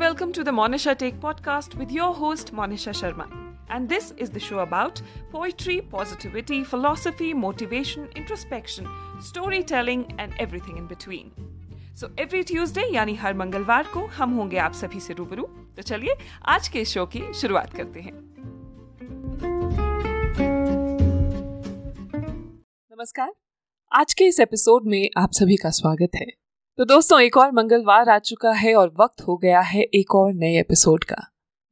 welcome to the Monisha Take podcast with your host Monisha Sharma. And this is the show about poetry, positivity, philosophy, motivation, introspection, storytelling and everything in between. So every Tuesday यानी हर मंगलवार को हम होंगे आप सभी से रूबरू तो चलिए आज के शो की शुरुआत करते हैं नमस्कार आज के इस एपिसोड में आप सभी का स्वागत है तो दोस्तों, एक और मंगलवार आ चुका है और वक्त हो गया है एक और नए एपिसोड का।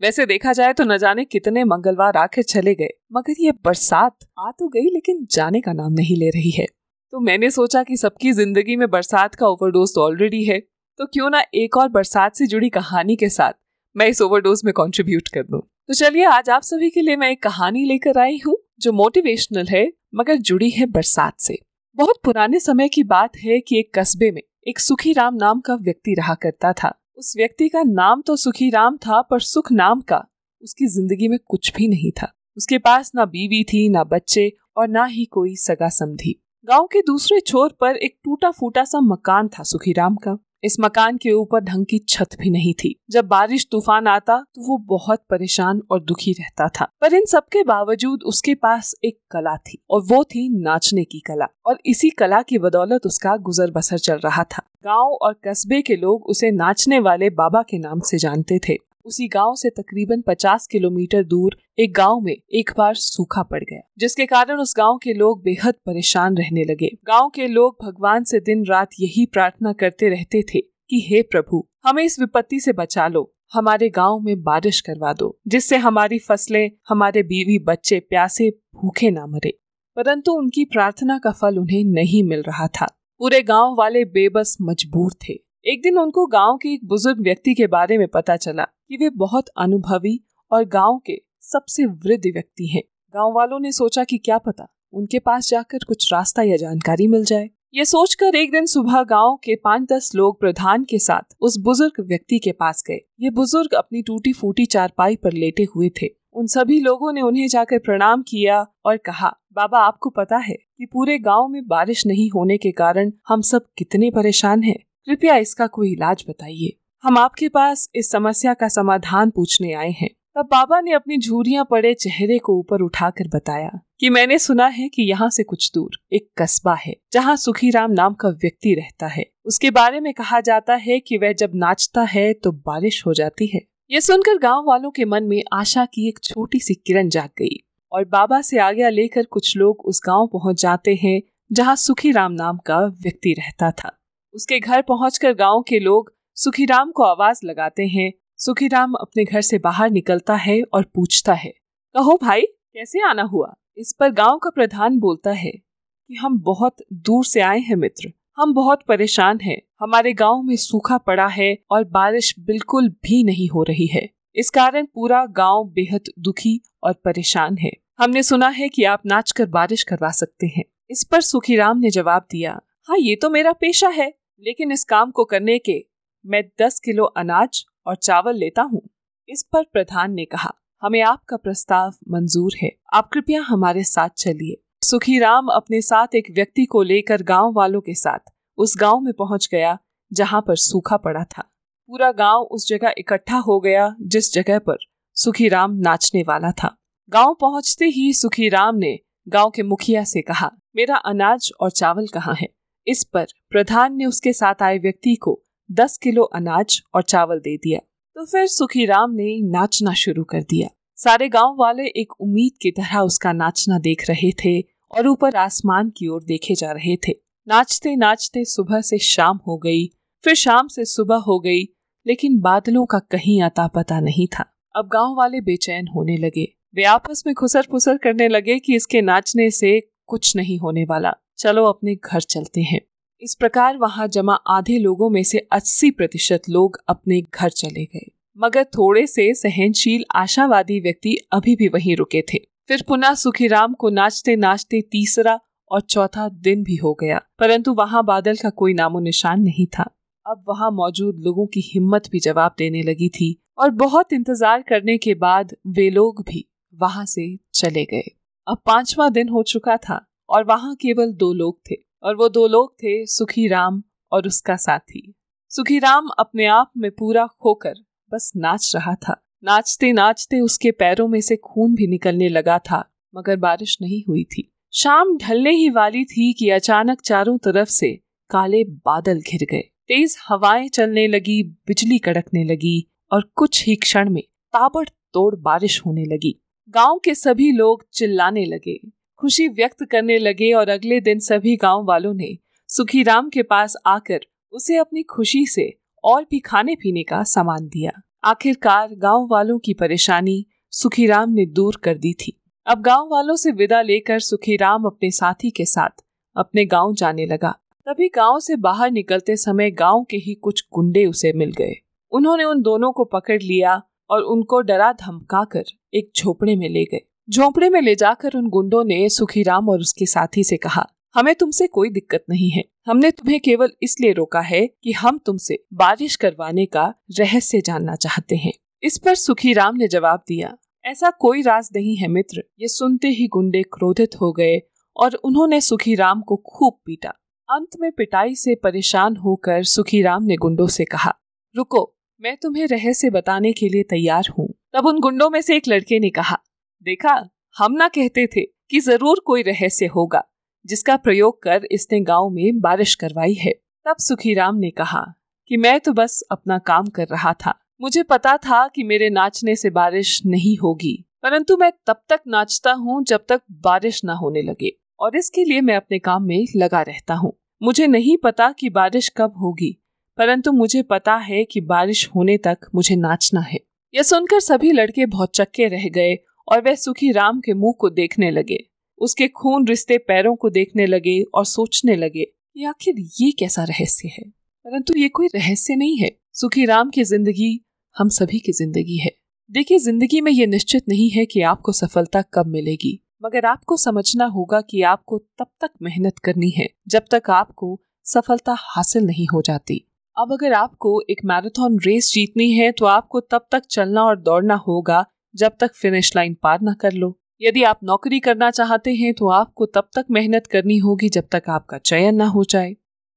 वैसे देखा जाए तो न जाने कितने मंगलवार आके चले गए, मगर ये बरसात आ तो गई, लेकिन जाने का नाम नहीं ले रही है। तो मैंने सोचा कि सबकी ज़िंदगी में बरसात का ओवरडोज तो ऑलरेडी है तो क्यों ना एक और बरसात से जुड़ी कहानी के साथ मैं इस ओवरडोज में कंट्रीब्यूट कर दूँ। तो चलिए, आज आप सभी के लिए मैं एक कहानी लेकर आई हूँ, जो मोटिवेशनल है, मगर जुड़ी है बरसात से। बहुत पुराने समय की बात है कि एक कस्बे में एक सुखी राम नाम का व्यक्ति रहा करता था। उस व्यक्ति का नाम तो सुखी राम था, पर सुख नाम का उसकी ज़िंदगी में कुछ भी नहीं था। उसके पास ना बीवी थी, ना बच्चे और ना ही कोई सगा समधी गाँव के दूसरे छोर पर एक टूटा फूटा सा मकान था सुखीराम का। इस मकान के ऊपर ढंग की छत भी नहीं थी। जब बारिश तूफ़ान आता तो वो बहुत परेशान और दुखी रहता था। पर इन सब के बावजूद उसके पास एक कला थी, और वो थी नाचने की कला, और इसी कला की बदौलत उसका गुजर बसर चल रहा था। गाँव और कस्बे के लोग उसे नाचने वाले बाबा के नाम से जानते थे। उसी गाँव से तकरीबन 50 किलोमीटर दूर एक गाँव में एक बार सूखा पड़ गया, जिसके कारण उस गाँव के लोग बेहद परेशान रहने लगे। गाँव के लोग भगवान से दिन रात यही प्रार्थना करते रहते थे कि, हे प्रभु, हमें इस विपत्ति से बचा लो। हमारे गाँव में बारिश करवा दो, जिससे हमारी फ़सलें, हमारे बीवी बच्चे प्यासे भूखे ना मरे। परंतु उनकी प्रार्थना का फल उन्हें नहीं मिल रहा था। पूरे गाँव वाले बेबस मजबूर थे। एक दिन उनको गाँव के एक बुज़ुर्ग व्यक्ति के बारे में पता चला कि वे बहुत अनुभवी और गाँव के सबसे वृद्ध व्यक्ति हैं। गाँव वालों ने सोचा कि क्या पता उनके पास जाकर कुछ रास्ता या जानकारी मिल जाए। ये सोचकर एक दिन सुबह गाँव के पाँच दस लोग प्रधान के साथ उस बुज़ुर्ग व्यक्ति के पास गए। ये बुज़ुर्ग अपनी टूटी फूटी चारपाई पर लेटे हुए थे। उन सभी लोगों ने उन्हें जाकर प्रणाम किया और कहा, बाबा, आपको पता है कि पूरे गाँव में बारिश नहीं होने के कारण हम सब कितने परेशान हैं। कृपया इसका कोई इलाज बताइए। हम आपके पास इस समस्या का समाधान पूछने आए हैं। तब बाबा ने अपनी झूरियाँ पड़े चेहरे को ऊपर उठाकर बताया कि मैंने सुना है कि यहाँ से कुछ दूर एक कस्बा है, जहाँ सुखीराम नाम का व्यक्ति रहता है। उसके बारे में कहा जाता है कि वह जब नाचता है तो बारिश हो जाती है। ये सुनकर गाँव वालों के मन में आशा की एक छोटी सी किरण जाग गई और बाबा से आज्ञा लेकर कुछ लोग उस गाँव पहुँच जाते हैं, जहाँ सुखीराम नाम का व्यक्ति रहता था। उसके घर पहुंचकर गाँव के लोग सुखीराम को आवाज़ लगाते हैं। सुखीराम अपने घर से बाहर निकलता है और पूछता है, कहो भाई, कैसे आना हुआ? इस पर गाँव का प्रधान बोलता है कि हम बहुत दूर से आए हैं मित्र। हम बहुत परेशान हैं। हमारे गाँव में सूखा पड़ा है और बारिश बिल्कुल भी नहीं हो रही है। इस कारण पूरा गाँव बेहद दुखी और परेशान है। हमने सुना है कि आप नाच कर बारिश करवा सकते हैं। इस पर सुखीराम ने जवाब दिया हाँ ये तो मेरा पेशा है। लेकिन इस काम को करने के मैं दस किलो अनाज और चावल लेता हूँ। इस पर प्रधान ने कहा, हमें आपका प्रस्ताव मंजूर है। आप कृपया हमारे साथ चलिए। सुखी राम अपने साथ एक व्यक्ति को लेकर गाँव वालों के साथ, उस गाँव में पहुँच गया, जहाँ पर सूखा पड़ा था। पूरा गाँव उस जगह इकट्ठा हो गया, जिस जगह पर सुखी राम नाचने वाला था। गाँव पहुँचते ही सुखी राम ने गाँव के मुखिया से कहा, मेरा अनाज और चावल कहाँ है? इस पर प्रधान ने उसके साथ आए व्यक्ति को दस किलो अनाज और चावल दे दिया। तो फिर सुखी राम ने नाचना शुरू कर दिया। सारे गाँव वाले एक उम्मीद की तरह उसका नाचना देख रहे थे और ऊपर आसमान की ओर देखे जा रहे थे। नाचते नाचते सुबह से शाम हो गई, फिर शाम से सुबह हो गई, लेकिन बादलों का कहीं आता पता नहीं था। अब गाँव वाले बेचैन होने लगे। वे आपस में खुसर फुसर करने लगे कि इसके नाचने से कुछ नहीं होने वाला। चलो अपने घर चलते हैं। इस प्रकार वहाँ जमा आधे लोगों में से 80 प्रतिशत लोग अपने घर चले गए। मगर थोड़े से सहनशील, आशावादी व्यक्ति अभी भी वहीं रुके थे। फिर पुनः सुखीराम को नाचते नाचते तीसरा और चौथा दिन भी हो गया। परंतु वहाँ बादल का कोई नामो निशान नहीं था। अब वहाँ मौजूद लोगों की हिम्मत भी जवाब देने लगी थी और बहुत इंतज़ार करने के बाद वे लोग भी वहाँ से चले गए। अब पांचवा दिन हो चुका था और वहाँ केवल दो लोग थे और वो दो लोग थे सुखी राम और उसका साथी। सुखी राम अपने आप में पूरा खोकर बस नाच रहा था। नाचते नाचते उसके पैरों में से खून भी निकलने लगा था, मगर बारिश नहीं हुई थी। शाम ढलने ही वाली थी कि अचानक चारों तरफ़ से काले बादल घिर गए। तेज हवाएँ चलने लगी, बिजली कड़कने लगी और कुछ ही क्षण में ताबड़ तोड़ बारिश होने लगी। गाँव के सभी लोग चिल्लाने लगे, खुशी व्यक्त करने लगे और अगले दिन सभी गाँव वालों ने सुखीराम के पास आकर उसे अपनी खुशी से और भी खाने पीने का सामान दिया। आखिरकार गाँव वालों की परेशानी सुखीराम ने दूर कर दी थी। अब गाँव वालों से विदा लेकर सुखीराम अपने साथी के साथ अपने गाँव जाने लगा। तभी गाँव से बाहर निकलते समय गाँव के ही कुछ गुंडे उसे मिल गए। उन्होंने उन दोनों को पकड़ लिया और उनको डरा धमका कर एक झोपड़े में ले गए। झोपड़े में ले जाकर उन गुंडों ने सुखीराम और उसके साथी से कहा, हमें तुमसे कोई दिक्कत नहीं है। हमने तुम्हें केवल इसलिए रोका है कि हम तुमसे बारिश करवाने का रहस्य जानना चाहते हैं। इस पर सुखीराम ने जवाब दिया, ऐसा कोई राज नहीं है मित्र। ये सुनते ही गुंडे क्रोधित हो गए और उन्होंने सुखीराम को खूब पीटा। अंत में पिटाई से परेशान होकर सुखीराम ने गुंडों से कहा, रुको, मैं तुम्हें रहस्य बताने के लिए तैयार हूँ। तब उन गुंडों में से एक लड़के ने कहा, देखा, हम ना कहते थे कि ज़रूर कोई रहस्य होगा, जिसका प्रयोग कर इसने गाँव में बारिश करवाई है। तब सुखीराम ने कहा, कि मैं तो बस अपना काम कर रहा था। मुझे पता था कि मेरे नाचने से बारिश नहीं होगी, परंतु मैं तब तक नाचता हूँ जब तक बारिश ना होने लगे, और इसके लिए मैं अपने काम में लगा रहता हूँ। मुझे नहीं पता कि बारिश कब होगी, परंतु मुझे पता है कि बारिश होने तक मुझे नाचना है। यह सुनकर सभी लड़के बहुत चक्के रह गए और वह सुखी राम के मुँह को देखने लगे। उसके खून रिश्ते पैरों को देखने लगे और सोचने लगे कि आखिर ये कैसा रहस्य है? परंतु ये कोई रहस्य नहीं है। सुखी राम की ज़िंदगी हम सभी की ज़िंदगी है। देखिए, ज़िंदगी में ये निश्चित नहीं है कि आपको सफलता कब मिलेगी, मगर आपको समझना होगा कि आपको तब तक मेहनत करनी है जब तक आपको सफलता हासिल नहीं हो जाती। अब अगर आपको एक मैराथन रेस जीतनी है तो आपको तब तक चलना और दौड़ना होगा, जब तक फिनिश लाइन पार न कर लो। यदि आप नौकरी करना चाहते हैं तो आपको तब तक मेहनत करनी होगी, जब तक आपका चयन ना हो जाए।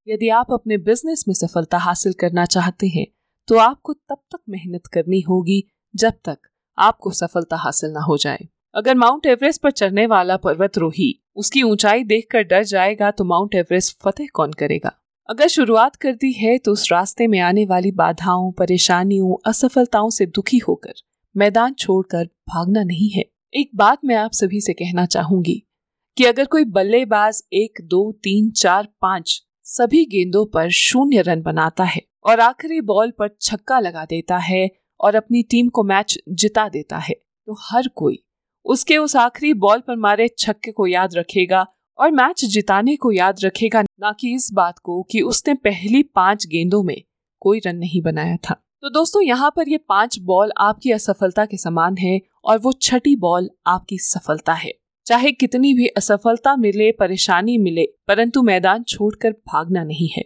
यदि आप अपने बिज़नेस में सफलता हासिल करना चाहते हैं तो आपको तब तक मेहनत करनी होगी, जब तक आपको सफलता हासिल ना हो जाए। अगर माउंट एवरेस्ट पर चढ़ने वाला पर्वतरोही उसकी ऊंचाई देखकर डर जाएगा तो माउंट एवरेस्ट फतेह कौन करेगा? अगर शुरुआत कर दी है तो उस रास्ते में आने वाली बाधाओं, परेशानियों, असफलताओं से दुखी होकर, मैदान छोड़कर भागना नहीं है। एक बात मैं आप सभी से कहना चाहूँगी कि अगर कोई बल्लेबाज एक, दो, तीन, चार, पाँच सभी गेंदों पर शून्य रन बनाता है और आखिरी बॉल पर छक्का लगा देता है और अपनी टीम को मैच जिता देता है तो हर कोई उसके उस आखिरी बॉल पर मारे छक्के को याद रखेगा और मैच जिताने को याद रखेगा ना कि इस बात को कि उसने पहली पाँच गेंदों में कोई रन नहीं बनाया था। तो दोस्तों, यहाँ पर ये पाँच बॉल आपकी असफलता के समान है और वो छठी बॉल आपकी सफलता है। चाहे कितनी भी असफलता मिले, परेशानी मिले, परंतु मैदान छोड़कर भागना नहीं है।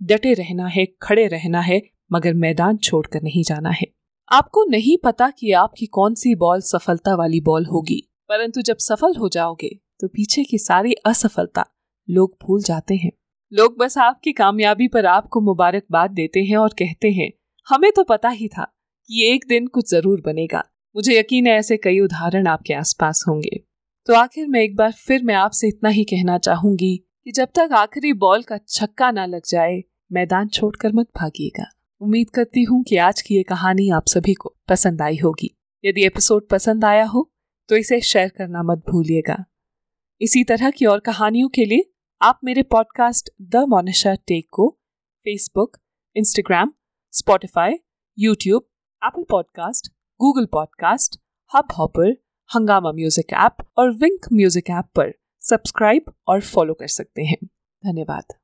डटे रहना है, खड़े रहना है, मगर मैदान छोड़कर नहीं जाना है। आपको नहीं पता कि आपकी कौन सी बॉल सफलता वाली बॉल होगी, परंतु जब सफल हो जाओगे तो पीछे की सारी असफलता लोग भूल जाते हैं। लोग बस आपकी कामयाबी पर आपको मुबारकबाद देते हैं और कहते हैं, हमें तो पता ही था कि एक दिन कुछ ज़रूर बनेगा। मुझे यकीन है ऐसे कई उदाहरण आपके आसपास होंगे। तो आखिर में एक बार फिर मैं आपसे इतना ही कहना चाहूँगी कि जब तक आखिरी बॉल का छक्का ना लग जाए, मैदान छोड़कर मत भागिएगा। उम्मीद करती हूँ कि आज की ये कहानी आप सभी को पसंद आई होगी। यदि एपिसोड पसंद आया हो तो इसे शेयर करना मत भूलिएगा। इसी तरह की और कहानियों के लिए आप मेरे पॉडकास्ट द मोनिशा टेक को Facebook Instagram Spotify YouTube Apple podcast Google podcast Hubhopper Hungama music app और विंक म्यूज़िक ऐप पर सब्सक्राइब और फॉलो कर सकते हैं। धन्यवाद।